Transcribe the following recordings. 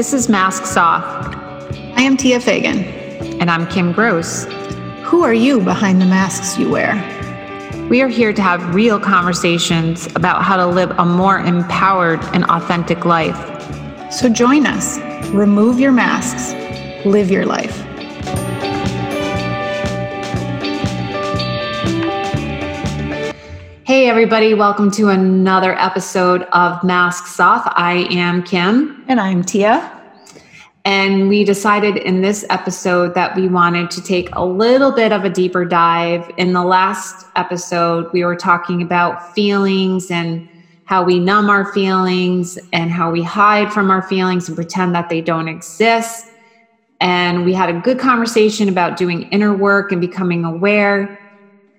This is Masks Off. I am Tia Fagan. And I'm Kim Gross. Who are you behind the masks you wear? We are here to have real conversations about how to live a more empowered and authentic life. So join us. Remove your masks. Live your life. Hey, everybody, welcome to another episode of Masks Off. I am Kim. And I'm Tia. And we decided in this episode that we wanted to take a little bit of a deeper dive. In the last episode, we were talking about feelings and how we numb our feelings and how we hide from our feelings and pretend that they don't exist. And we had a good conversation about doing inner work and becoming aware.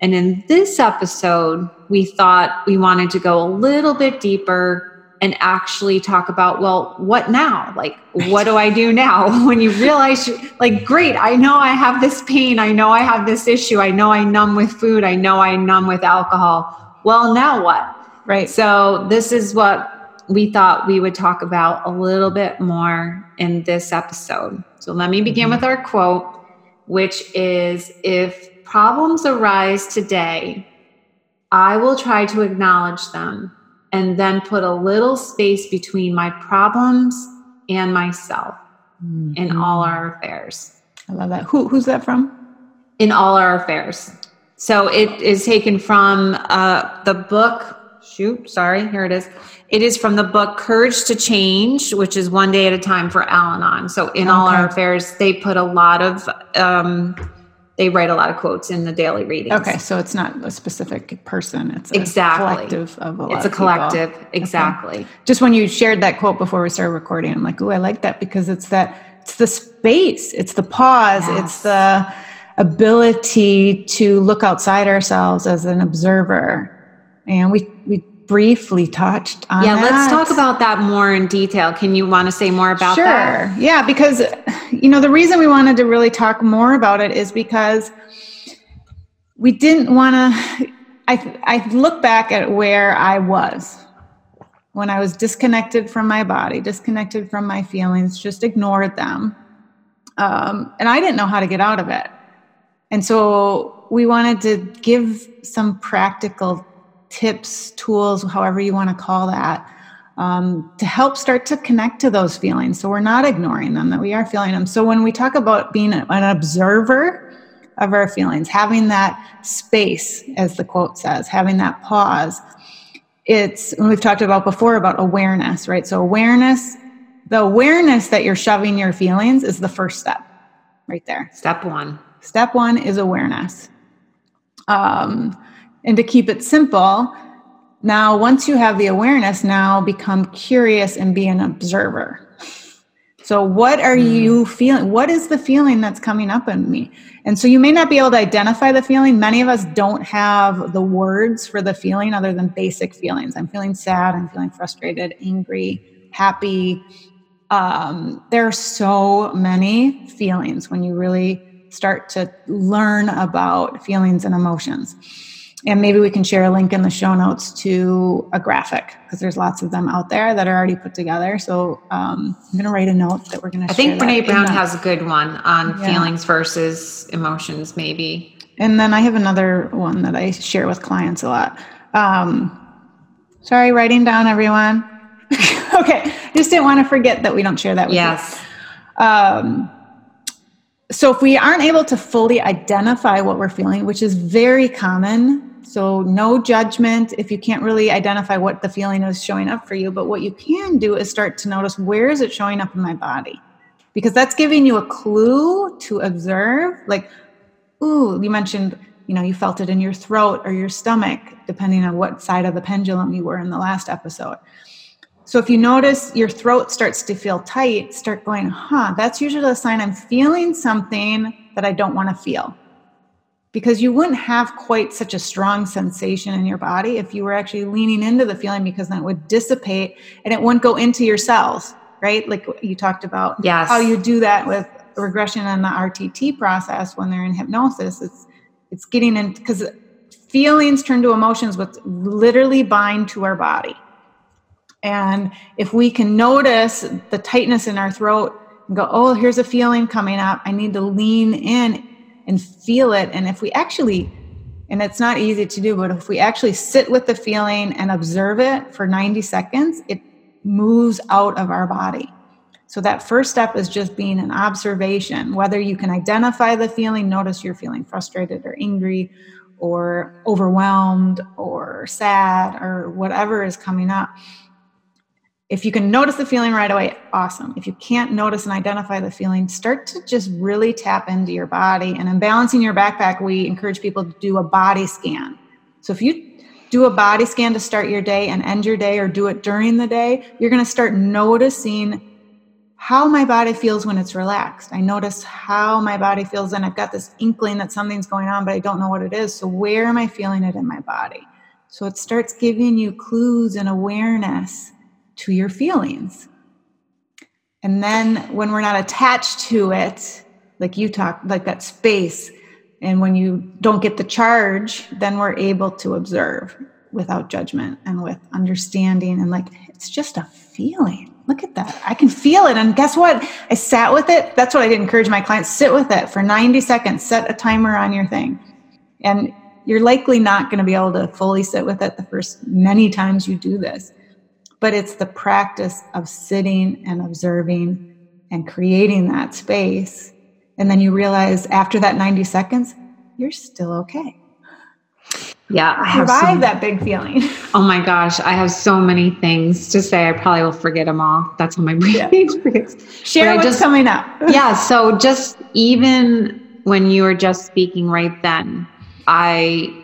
And in this episode, we thought we wanted to go a little bit deeper and actually talk about well what now? Like what do i do now? When you realize like great i know i have this pain. I know i have this issue. I know i numb with food. I know i numb with alcohol. Well now what? Right. So this is what we thought we would talk about a little bit more in this episode. So let me begin mm-hmm. with our quote which is if problems arise today i will try to acknowledge them and then put a little space between my problems and myself mm-hmm. in all our affairs. I love that. Who, who's that from? In all our affairs. So it is taken from uh, the book. Shoot, sorry, here it is. It is from the book Courage to Change, which is one day at a time for Al Anon. So in okay. all our affairs, they put a lot of um, they write a lot of quotes in the daily readings. Okay, so it's not a specific person; it's exactly. collective of a lot. It's a collective, exactly. Okay. Just when you shared that quote before we started recording, I'm like, "Oh, I like that because it's that it's the space, it's the pause, yes. it's the ability to look outside ourselves as an observer." And we briefly touched on yeah that. let's talk about that more in detail can you want to say more about sure. that sure yeah because you know the reason we wanted to really talk more about it is because we didn't want to I, I look back at where i was when i was disconnected from my body disconnected from my feelings just ignored them um, and i didn't know how to get out of it and so we wanted to give some practical tips, tools, however you want to call that, um, to help start to connect to those feelings. So we're not ignoring them, that we are feeling them. So when we talk about being an observer of our feelings, having that space, as the quote says, having that pause, it's, we've talked about before about awareness, right? So awareness, the awareness that you're shoving your feelings is the first step right there. Step one. Step one is awareness. Um, and to keep it simple, now once you have the awareness, now become curious and be an observer. So, what are mm. you feeling? What is the feeling that's coming up in me? And so, you may not be able to identify the feeling. Many of us don't have the words for the feeling other than basic feelings. I'm feeling sad, I'm feeling frustrated, angry, happy. Um, there are so many feelings when you really start to learn about feelings and emotions and maybe we can share a link in the show notes to a graphic because there's lots of them out there that are already put together. So um, I'm going to write a note that we're going to. I think Brene Brown has a good one on yeah. feelings versus emotions, maybe. And then I have another one that I share with clients a lot. Um, sorry, writing down everyone. okay, just didn't want to forget that we don't share that with yes. you. Um, so if we aren't able to fully identify what we're feeling, which is very common so, no judgment if you can't really identify what the feeling is showing up for you. But what you can do is start to notice where is it showing up in my body? Because that's giving you a clue to observe. Like, ooh, you mentioned, you know, you felt it in your throat or your stomach, depending on what side of the pendulum you were in the last episode. So if you notice your throat starts to feel tight, start going, huh, that's usually a sign I'm feeling something that I don't want to feel. Because you wouldn't have quite such a strong sensation in your body if you were actually leaning into the feeling because then it would dissipate and it wouldn't go into your cells right? Like you talked about yes. how you do that with regression and the rtt process when they're in hypnosis it's it's getting in because feelings turn to emotions which literally bind to our body And if we can notice the tightness in our throat and go, oh, here's a feeling coming up, I need to lean in and feel it. And if we actually, and it's not easy to do, but if we actually sit with the feeling and observe it for 90 seconds, it moves out of our body. So that first step is just being an observation, whether you can identify the feeling, notice you're feeling frustrated or angry or overwhelmed or sad or whatever is coming up. If you can notice the feeling right away, awesome. If you can't notice and identify the feeling, start to just really tap into your body. And in balancing your backpack, we encourage people to do a body scan. So if you do a body scan to start your day and end your day, or do it during the day, you're going to start noticing how my body feels when it's relaxed. I notice how my body feels, and I've got this inkling that something's going on, but I don't know what it is. So, where am I feeling it in my body? So, it starts giving you clues and awareness to your feelings. And then when we're not attached to it, like you talk, like that space, and when you don't get the charge, then we're able to observe without judgment and with understanding and like it's just a feeling. Look at that. I can feel it. And guess what? I sat with it. That's what I encourage my clients sit with it for 90 seconds. Set a timer on your thing. And you're likely not going to be able to fully sit with it the first many times you do this but it's the practice of sitting and observing and creating that space. And then you realize after that 90 seconds, you're still okay. Yeah, I survive that big feeling. Oh my gosh, I have so many things to say. I probably will forget them all. That's how my brain yeah. forgets. Share what's just, coming up. yeah, so just even when you were just speaking right then, I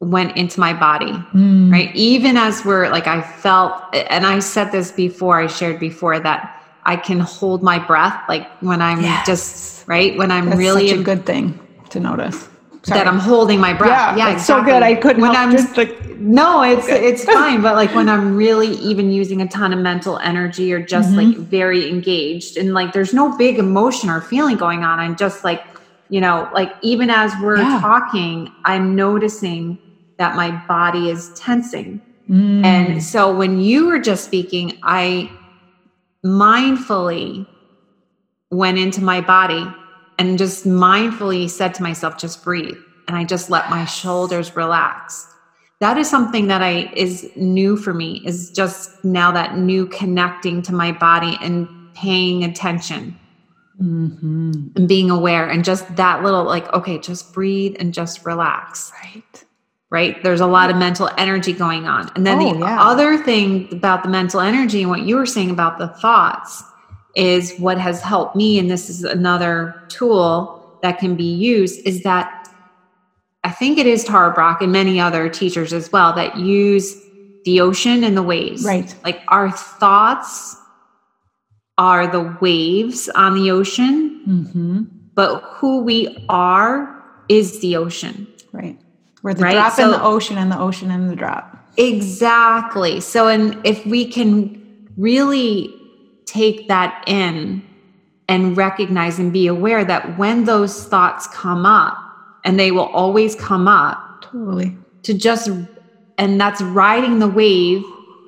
went into my body, mm. right? Even as we're like, I felt, and I said this before, I shared before that I can hold my breath, like when I'm yes. just, right? When I'm That's really such a good thing to notice. Sorry. That I'm holding my breath. Yeah, yeah exactly. so good. I couldn't. When I'm just like, no, it's it's fine. But like when I'm really even using a ton of mental energy or just mm-hmm. like very engaged and like there's no big emotion or feeling going on. I'm just like, you know, like even as we're yeah. talking, I'm noticing that my body is tensing. Mm. And so when you were just speaking, I mindfully went into my body and just mindfully said to myself, just breathe. And I just let my shoulders relax. That is something that I is new for me, is just now that new connecting to my body and paying attention mm-hmm. and being aware and just that little like, okay, just breathe and just relax. Right right? There's a lot of mental energy going on. And then oh, the yeah. other thing about the mental energy and what you were saying about the thoughts is what has helped me, and this is another tool that can be used, is that I think it is Tara Brach and many other teachers as well that use the ocean and the waves. Right. Like our thoughts are the waves on the ocean, mm-hmm. but who we are is the ocean. Right. We're the right? drop so, in the ocean and the ocean in the drop. Exactly. So, and if we can really take that in and recognize and be aware that when those thoughts come up, and they will always come up, totally, to just, and that's riding the wave.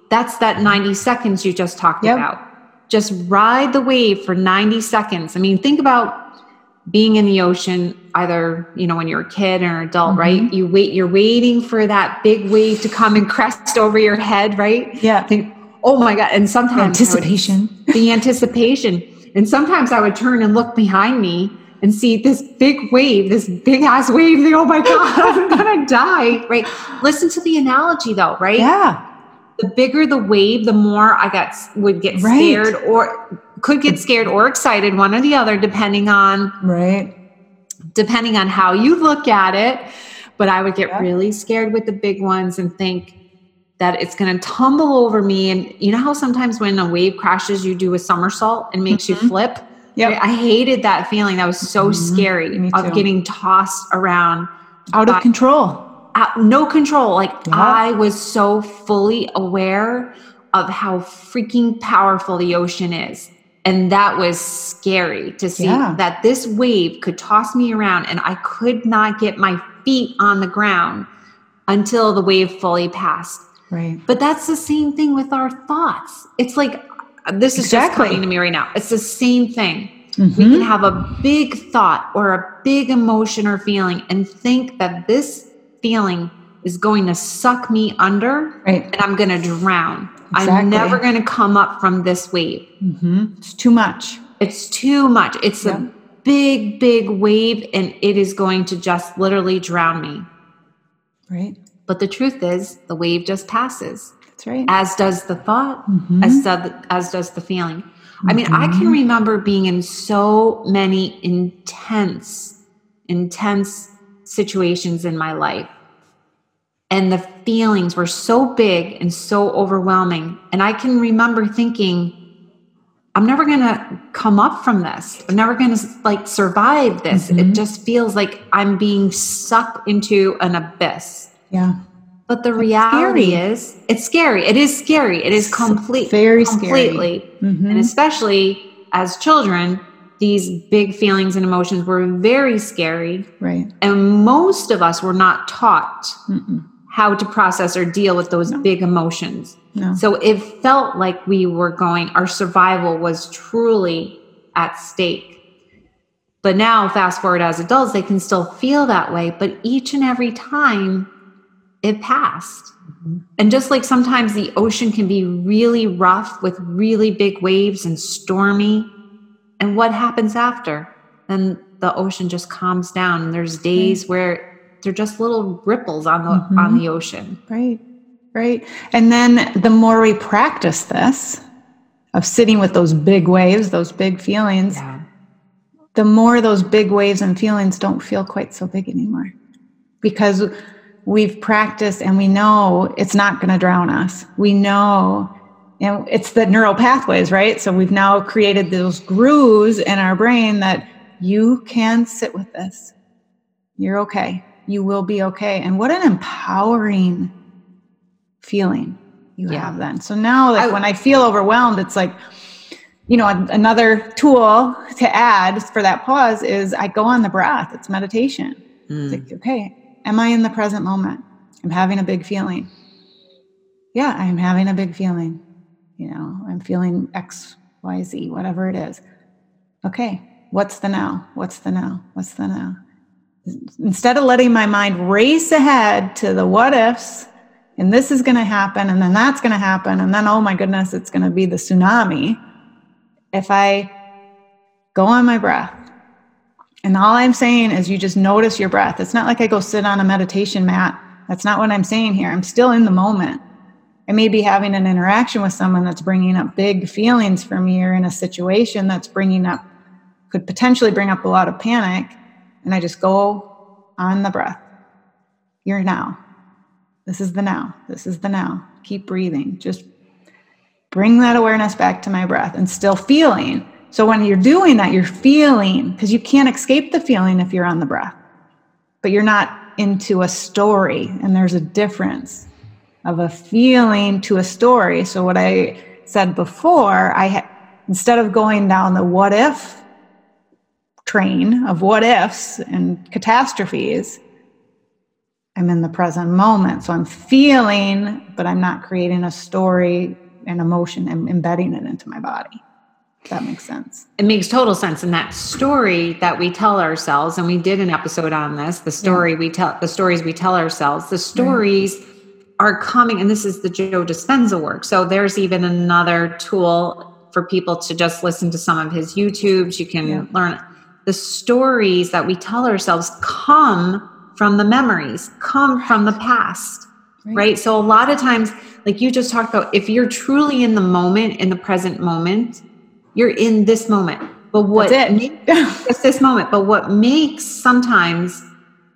That's that 90 seconds you just talked yep. about. Just ride the wave for 90 seconds. I mean, think about being in the ocean either you know when you're a kid or an adult mm-hmm. right? You wait you're waiting for that big wave to come and crest over your head right? Yeah. Think oh my god. And sometimes anticipation would, the anticipation. And sometimes i would turn and look behind me and see this big wave this big ass wave think, oh my god i'm gonna die right? Listen to the analogy though right? Yeah. The bigger the wave the more i got would get right. scared or could get scared or excited, one or the other, depending on right, depending on how you look at it. But I would get yeah. really scared with the big ones and think that it's going to tumble over me. And you know how sometimes when a wave crashes, you do a somersault and makes mm-hmm. you flip. Yeah, I hated that feeling. That was so mm-hmm. scary of getting tossed around, out of control. no control. Like yeah. I was so fully aware of how freaking powerful the ocean is and that was scary to see yeah. that this wave could toss me around and I could not get my feet on the ground until the wave fully passed. Right. But that's the same thing with our thoughts. It's like this is Exactly. just coming to me right now. It's the same thing. We Mhm. can have a big thought or a big emotion or feeling and think that this feeling is going to suck me under Right. and I'm going to drown. I'm never going to come up from this wave. hmm It's too much. It's too much. It's Yeah. a big, big wave and it is going to just literally drown me. Right. But the truth is, the wave just passes, That's right. as does the thought, Mhm. as, does, as does the feeling. I mean, I can remember being in so many intense, intense situations in my life. And the feelings were so big and so overwhelming. And I can remember thinking, I'm never going to come up from this. I'm never going to like survive this. It Mhm. just feels like I'm being sucked into an abyss. Yeah. But the reality scary. is, it's scary. It is scary. It is complete, very scary. completely, Mhm. and especially as children, these big feelings and emotions were very scary. Right. And most of us were not taught Mm-mm. How to process or deal with those No. big emotions. No. So it felt like we were going, our survival was truly at stake. But now, fast forward as adults, they can still feel that way. But each and every time it passed. Mm-hmm. And just like sometimes the ocean can be really rough with really big waves and stormy. And what happens after? Then the ocean just calms down. And there's days where they're just little ripples on the mm-hmm. on the ocean. Right. Right. And then the more we practice this of sitting with those big waves, those big feelings, Yeah. the more those big waves and feelings don't feel quite so big anymore because we've practiced and we know it's not going to drown us. We know and it's the neural pathways, right? So we've now created those grooves in our brain that you can sit with this. You're okay. You will be okay. And what an empowering feeling you Yeah. have then. So now like I- when I feel overwhelmed, it's like you know, another tool to add for that pause is I go on the breath. It's meditation. It's mm. like, okay, am I in the present moment? I'm having a big feeling. Yeah, I'm having a big feeling. You know, I'm feeling X, Y, Z, whatever it is. Okay, what's the now? What's the now? What's the now? Instead of letting my mind race ahead to the what ifs, and this is going to happen, and then that's going to happen, and then, oh my goodness, it's going to be the tsunami. If I go on my breath, and all I'm saying is you just notice your breath. It's not like I go sit on a meditation mat. That's not what I'm saying here. I'm still in the moment. I may be having an interaction with someone that's bringing up big feelings for me or in a situation that's bringing up, could potentially bring up a lot of panic. And I just go on the breath. You're now. This is the now. This is the now. Keep breathing. Just bring that awareness back to my breath and still feeling. So when you're doing that, you're feeling because you can't escape the feeling if you're on the breath, but you're not into a story. And there's a difference of a feeling to a story. So what I said before, I ha- instead of going down the what if train of what ifs and catastrophes, I'm in the present moment. So I'm feeling, but I'm not creating a story and emotion and embedding it into my body. That makes sense. It makes total sense. And that story that we tell ourselves, and we did an episode on this, the story we tell, the stories we tell ourselves, the stories are coming, and this is the Joe Dispenza work. So there's even another tool for people to just listen to some of his YouTubes. You can Yeah. learn the stories that we tell ourselves come from the memories, come from the past right. So a lot of times, like you just talked about, if you're truly in the moment, in the present moment, you're in this moment. But what That's makes this moment? But what makes sometimes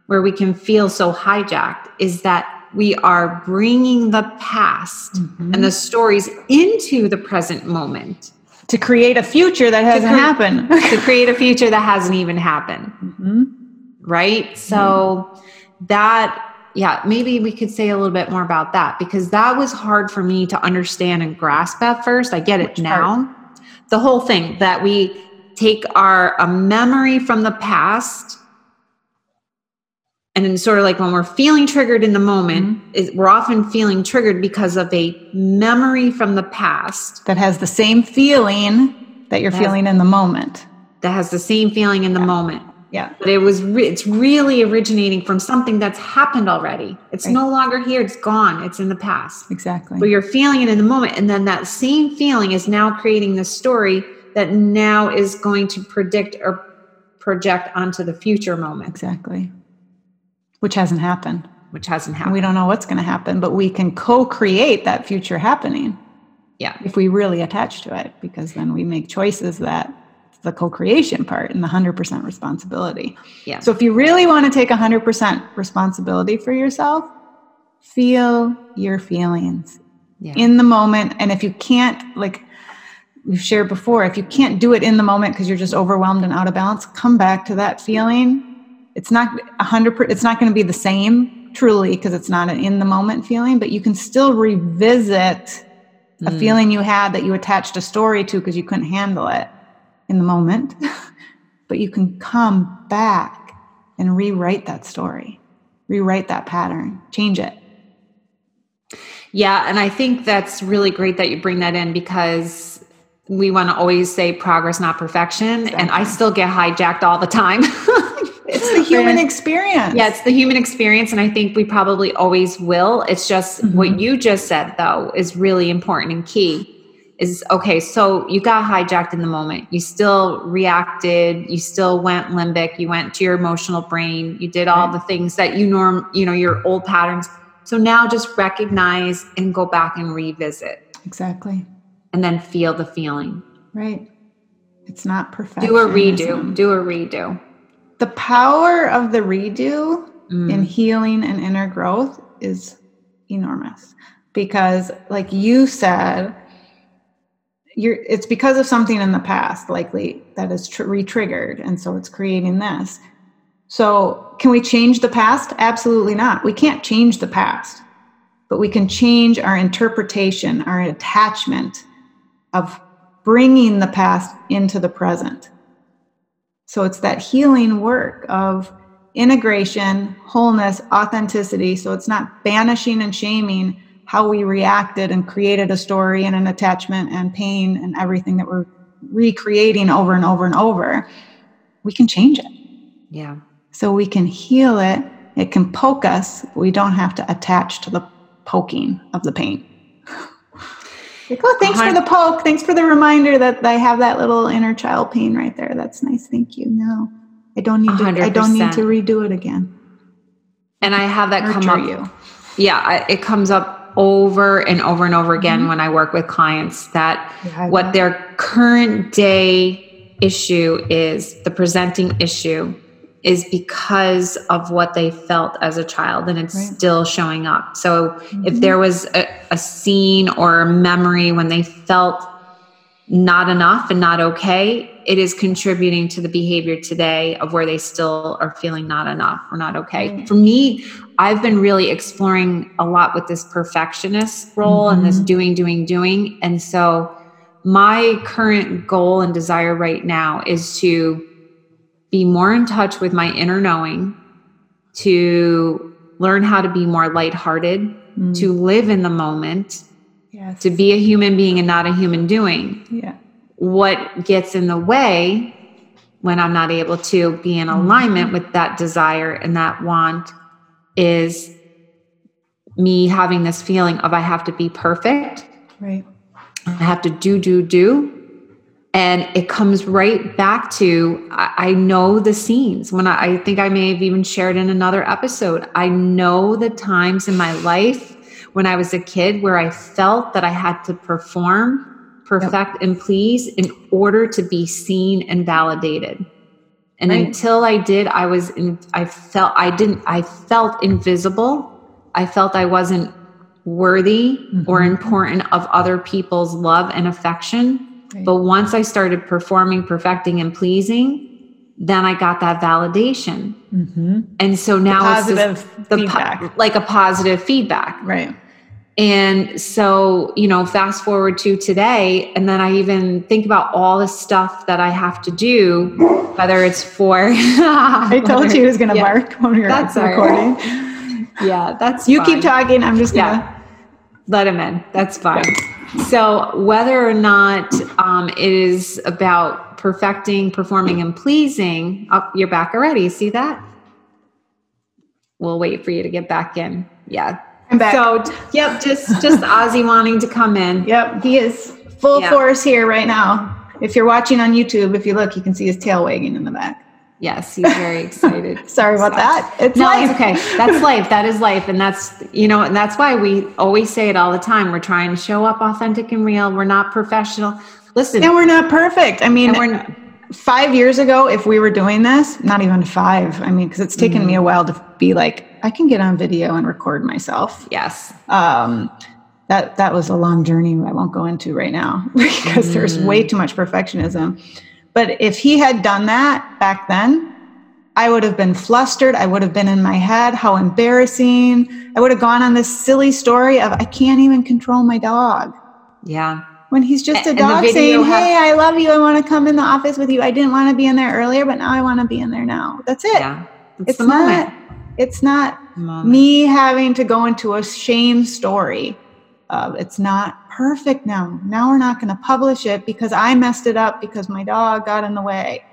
where we can feel so hijacked is that we are bringing the past Mm-hmm. and the stories into the present moment to create a future that hasn't happened. to create a future that hasn't even happened Mhm. right? So that, yeah, maybe we could say a little bit more about that because that was hard for me to understand and grasp at first. I get it Which now. The whole thing that we take our a memory from the past and then sort of like when we're feeling triggered in the moment Mm-hmm. is we're often feeling triggered because of a memory from the past That has the same feeling that you're Yes. feeling in the moment. that has the same feeling in the moment Yeah. but it was re- it's really originating from something that's happened already it's Right. no longer here it's gone it's in the past Exactly. but you're feeling it in the moment and then that same feeling is now creating this story that now is going to predict or project onto the future moment exactly. Which hasn't happened. which hasn't happened we don't know what's going to happen, but we can co-create that future happening. Yeah. If we really attach to it because then we make choices that the co-creation part and the 100% responsibility. yeah. So if you really want to take 100% responsibility for yourself, feel your feelings yeah. in the moment. And if you can't like we've shared before if you can't do it in the moment because you're just overwhelmed and out of balance come back to that feeling it's not 100 per- it's not going to be the same truly because it's not an in the moment feeling but you can still revisit a Mm. feeling you had that you attached a story to because you couldn't handle it in the moment but you can come back and rewrite that story rewrite that pattern change it Yeah, and I think that's really great that you bring that in because we want to always say progress, not perfection. And I still get hijacked all the time. it's the human experience yeah, it's the human experience. And I think we probably always will. It's just Mhm. what you just said, though, is really important and key. Is okay, so you got hijacked in the moment. You still reacted. You still went limbic. You went to your emotional brain. You did all Right. the things that you norm, you know, your old patterns. So now just recognize and go back and revisit exactly and then feel the feeling. Right. It's not perfect. Do a redo. Do a redo. The power of the redo Mm. in healing and inner growth is enormous because, like you said, you're, it's because of something in the past, likely that is tr- re-triggered, and so it's creating this. So, can we change the past? Absolutely not. We can't change the past, but we can change our interpretation, our attachment of bringing the past into the present. So it's that healing work of integration, wholeness, authenticity. So it's not banishing and shaming how we reacted and created a story and an attachment and pain and everything that we're recreating over and over and over. We can change it. Yeah. So we can heal it. It can poke us, but we don't have to attach to the poking of the pain. Oh, thanks for the poke. Thanks for the reminder that I have that little inner child pain right there. That's nice. Thank you. No, I don't need to. I don't need to redo it again. And I have that come up. you. Yeah, I, it comes up over and over and over again mm-hmm. when I work with clients that Yeah, what bet. their current day issue is, the presenting issue, is because of what they felt as a child and it's Right. still showing up. So if Mhm. there was a, a scene or a memory when they felt not enough and not okay, it is contributing to the behavior today of where they still are feeling not enough or not okay. For me, I've been really exploring a lot with this perfectionist role and this Mhm. doing, doing, doing. And so my current goal and desire right now is to be more in touch with my inner knowing, to learn how to be more lighthearted, Mm. to live in the moment, yes. to be a human being and not a human doing. yeah. What gets in the way when I'm not able to be in alignment with that desire and that want is me having this feeling of I have to be perfect. Right. I have to do, do, do. And it comes right back to I, I know the scenes when I, I think I may have even shared in another episode. I know the times in my life when I was a kid where I felt that I had to perform, perfect, and please in order to be seen and validated. And Right. until I did, I was in, I felt I didn't I felt invisible. I felt I wasn't worthy or Mhm. important of other people's love and affection. Right. But once I started performing, perfecting, and pleasing, then I got that validation. Mm-hmm. And so now it's this- Positive the po- like a positive feedback. right. And so, you know, fast forward to today, and then I even think about all the stuff that I have to do, whether it's for. I told you he was going to yeah, bark when we were that's recording. Yeah, that's You fine. keep talking. I'm just going to. Yeah, let him in. That's fine. So, whether or not um, it is about perfecting, performing, and pleasing, oh, you're back already. See that? We'll wait for you to get back in. Yeah. I'm back. So, yep, just just Ozzy wanting to come in. Yep, he is full Yeah. force here right now. If you're watching on YouTube, if you look, you can see his tail wagging in the back. Yes, he's very excited. Sorry about that. It's No, life. it's okay. That's life. That is life. And that's, you know, and that's why we always say it all the time. We're trying to show up authentic and real. We're not professional. Listen, And we're not perfect. I mean, we're not, five years ago, if we were doing this, not even five. I mean, because it's taken Mm-hmm. me a while to be like, I can get on video and record myself. yes. Um, that that was a long journey. I won't go into right now because there's Mm. way too much perfectionism. But if he had done that back then, I would have been flustered. I would have been in my head. How embarrassing! I would have gone on this silly story of I can't even control my dog Yeah. when he's just a dog saying, has- "Hey, I love you. I want to come in the office with you. I didn't want to be in there earlier, but now I want to be in there now." That's it. Yeah. It's, It's the not. moment. It's not me having to go into a shame story of it's not perfect now. Now we're not going to publish it because I messed it up because my dog got in the way.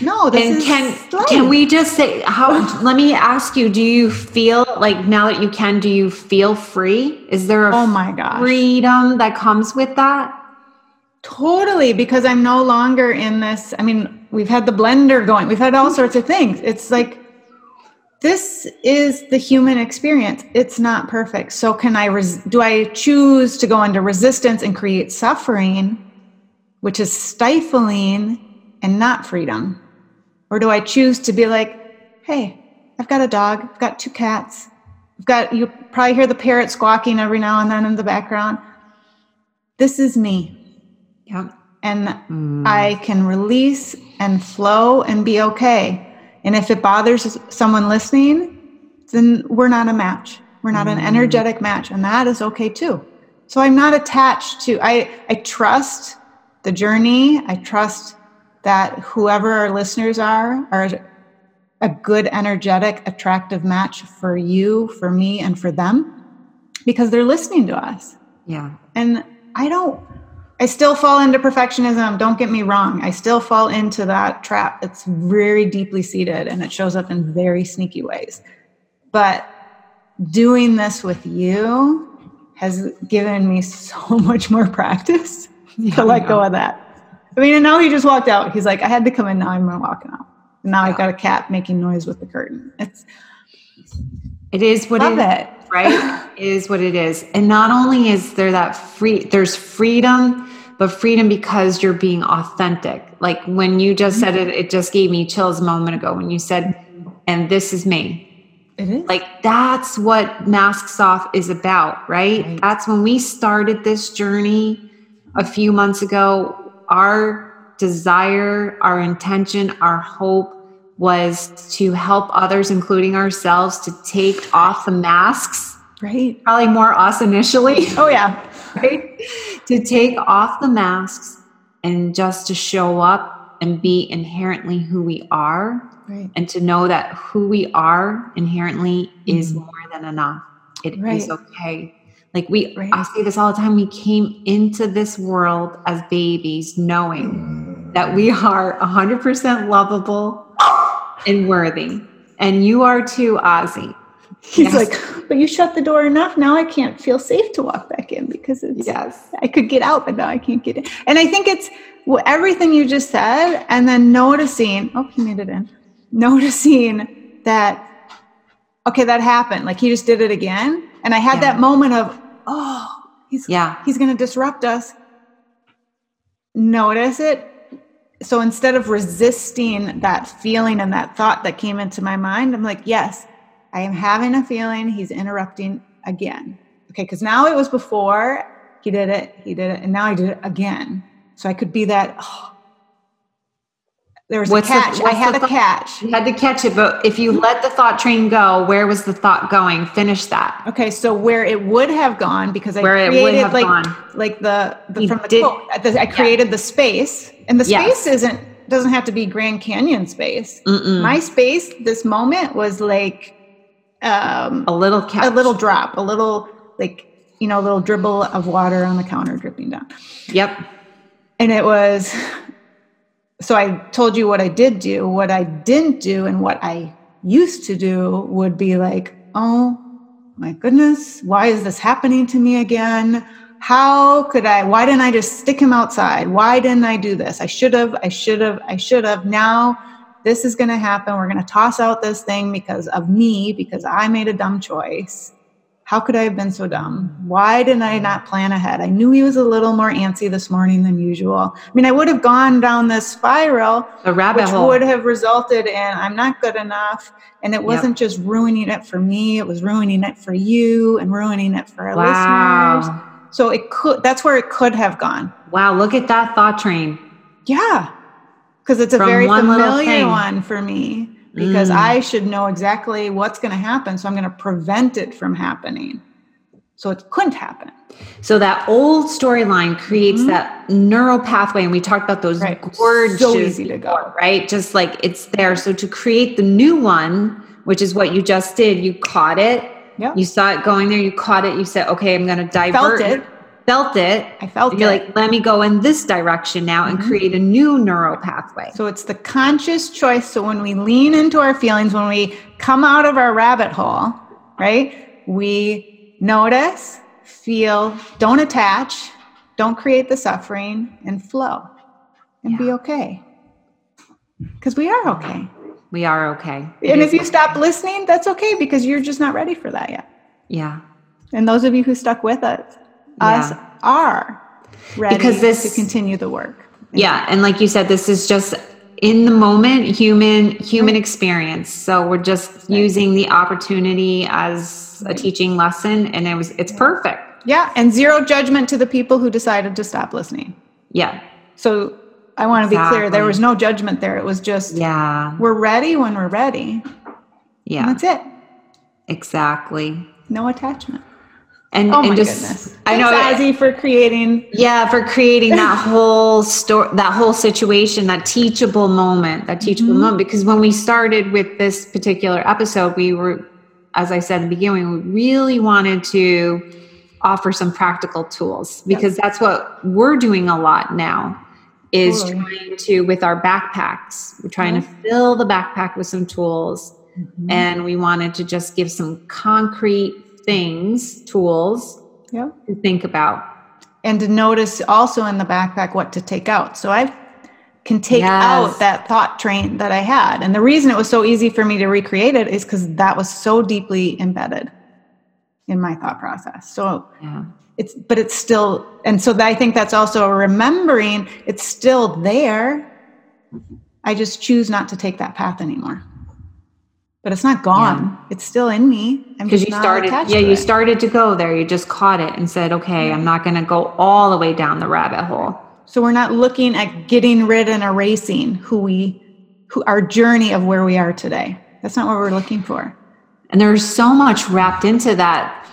No, this and is can can we just say how let me ask you do you feel like now that you can do you feel free is there a Oh my gosh. freedom that comes with that Totally, because I'm no longer in this. I mean, we've had the blender going, we've had all sorts of things. It's like, this is the human experience. It's not perfect. So, can I, res- do I choose to go into resistance and create suffering, which is stifling and not freedom? Or do I choose to be like, hey, I've got a dog, I've got two cats, I've got, you probably hear the parrot squawking every now and then in the background. This is me yeah and Mm. I can release and flow and be okay. And if it bothers someone listening, then we're not a match. We're not an mm. energetic match, and that is okay too. So I'm not attached to I I trust the journey. I trust that whoever our listeners are are a good energetic attractive match for you, for me and for them because they're listening to us. yeah And I don't, I still fall into perfectionism. Don't get me wrong. I still fall into that trap. It's very deeply seated and it shows up in very sneaky ways. But doing this with you has given me so much more practice to let go of that. I mean, and now he just walked out. He's like, I had to come in. Now I'm walking out. And now I've got a cat making noise with the curtain. It's it is what it is it. right it is what it is and not only is there that free there's freedom but freedom because you're being authentic like when you just said it it just gave me chills a moment ago when you said and this is me It is. like that's what masks off is about right? Right. that's when we started this journey a few months ago our desire our intention our hope was to help others including ourselves to take off the masks right. probably more us initially Oh, yeah. right to take off the masks and just to show up and be inherently who we are Right. and to know that who we are inherently is mm-hmm. more than enough. It is Right. okay. Like we, Right. I say this all the time. We came into this world as babies, knowing that we are 100% lovable and worthy, and you are too, Ozzy. He's Yes. like, but you shut the door enough. Now I can't feel safe to walk back in because it's, Yes. I could get out, but now I can't get in. And I think it's well, everything you just said, and then noticing, oh, he made it in, noticing that, okay, that happened. Like he just did it again. And I had Yeah. that moment of, oh, he's, Yeah. he's going to disrupt us. Notice it. So instead of resisting that feeling and that thought that came into my mind, I'm like, yes, I am having a feeling he's interrupting again. Okay, because now it was before he did it, he did it, and now I did it again. So I could be that, oh, there was What's a the- catch. I had a thought? catch. You had to catch it, but if you let the thought train go, where was the thought going? Finish that. Okay, so where it would have gone because I Where it would created have like gone. like the, the from the did- quote, the- I created the space, and the Yes. space isn't doesn't have to be Grand Canyon space. Mm-mm. My space, this moment was like um, a little catch. a little drop, a little like you know, a little dribble of water on the counter dripping down. Yep. And it was, so I told you what I did do. What I didn't do and what I used to do would be like, oh my goodness, why is this happening to me again? How could I, why didn't I just stick him outside? Why didn't I do this? I should have, I should have, I should have. Now this is going to happen. We're going to toss out this thing because of me, because I made a dumb choice. How could I have been so dumb? Why didn't I not plan ahead? I knew he was a little more antsy this morning than usual. I mean, I would have gone down this spiral, A rabbit which hole. would have resulted in I'm not good enough. And it wasn't just ruining it for me, it was ruining it for you and ruining it for our listeners. So it could that's where it could have gone. Wow. Look at that thought train. Yeah. Because it's a very one familiar one for me. Because Mm. I should know exactly what's going to happen. So I'm going to prevent it from happening. So it couldn't happen. So that old storyline creates that neural pathway, and we talked about those Mm-hmm. Right. gorgeous, So easy to go. before, right? Just like it's there. So to create the new one, which is what you just did, you caught it. Yep. You saw it going there. You caught it. You said, "Okay, I'm going to divert." it. Felt it. I felt you're it. like, "Let me go in this direction now and Mhm. create a new neural pathway." So it's the conscious choice. So when we lean into our feelings, when we come out of our rabbit hole, right? We notice, feel, don't attach, don't create the suffering, and flow and be okay. Because we are okay. we are okay. It And if you okay. stop listening, that's okay because you're just not ready for that yet. yeah. And those of you who stuck with us, us are ready Because this- to continue the work. Yeah, and like you said, this is just in the moment human human experience. So we're just using the opportunity as a teaching lesson, and it was it's perfect. Yeah, and zero judgment to the people who decided to stop listening. Yeah, So I want to be clear, there was no judgment there. It was just yeah, we're ready when we're ready. And yeah, that's it. exactly. No attachment. And Oh and just goodness. I know Thanks, for creating Yeah, for creating that whole story, that whole situation, that teachable moment, that teachable Mhm. moment. Because when we started with this particular episode, we were, as I said in the beginning, we really wanted to offer some practical tools because that's what we're doing a lot now is Totally. trying to with our backpacks we're trying to fill the backpack with some tools and we wanted to just give some concrete things tools Yep. to think about And to notice also in the backpack what to take out. So I can take Yes. out that thought train that I had. And the reason it was so easy for me to recreate it is because that was so deeply embedded in my thought process. So yeah it's but it's still and so i think that's also remembering it's still there i just choose not to take that path anymore but it's not gone. It's still in me. I'm because you started yeah you it. started to go there. You just caught it and said okay i'm not going to go all the way down the rabbit hole. So we're not looking at getting rid and erasing who we who our journey of where we are today. That's not what we're looking for. And there's so much wrapped into that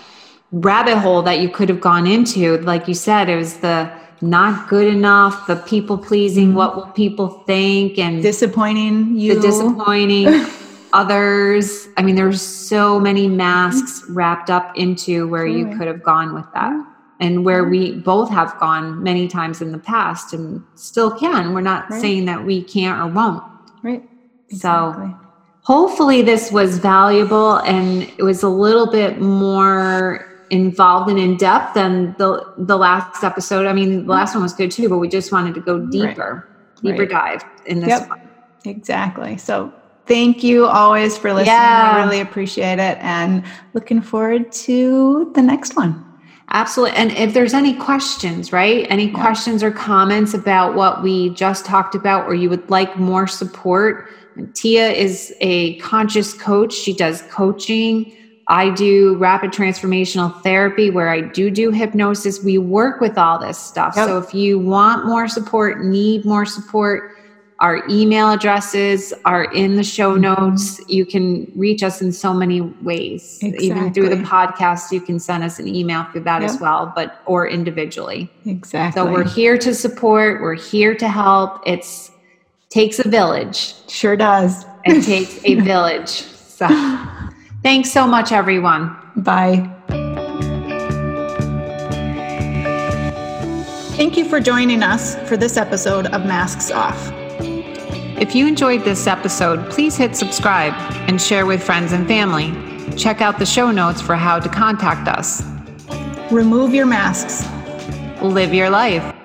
rabbit hole that you could have gone into. Like you said it was the not good enough the people pleasing mm-hmm. what will people think and disappointing you. the disappointing others. I mean there's so many masks mm-hmm. wrapped up into where you could have gone with that and where we both have gone many times in the past and still can. We're not Right. saying that we can't or won't. Right. So- hopefully this was valuable and it was a little bit more involved and in depth than the the last episode. I mean the last mm-hmm. one was good too but we just wanted to go deeper deeper Right. dive in this Yep. one. Exactly. So thank you always for listening. Yeah. I really appreciate it and looking forward to the next one. Absolutely. And if there's any questions, right? Any questions or comments about what we just talked about, or you would like more support, Tia is a conscious coach. She does coaching. I do rapid transformational therapy where I do do hypnosis. We work with all this stuff. Yep. So if you want more support, need more support, Our email addresses are in the show mm-hmm. notes. You can reach us in so many ways. Even through the podcast, you can send us an email through that as well, but or individually. Exactly. So we're here to support, we're here to help. It's takes a village. Sure does. It takes a village. So thanks so much everyone. Bye. Thank you for joining us for this episode of Masks Off. If you enjoyed this episode, please hit subscribe and share with friends and family. Check out the show notes for how to contact us. Remove your masks. Live your life.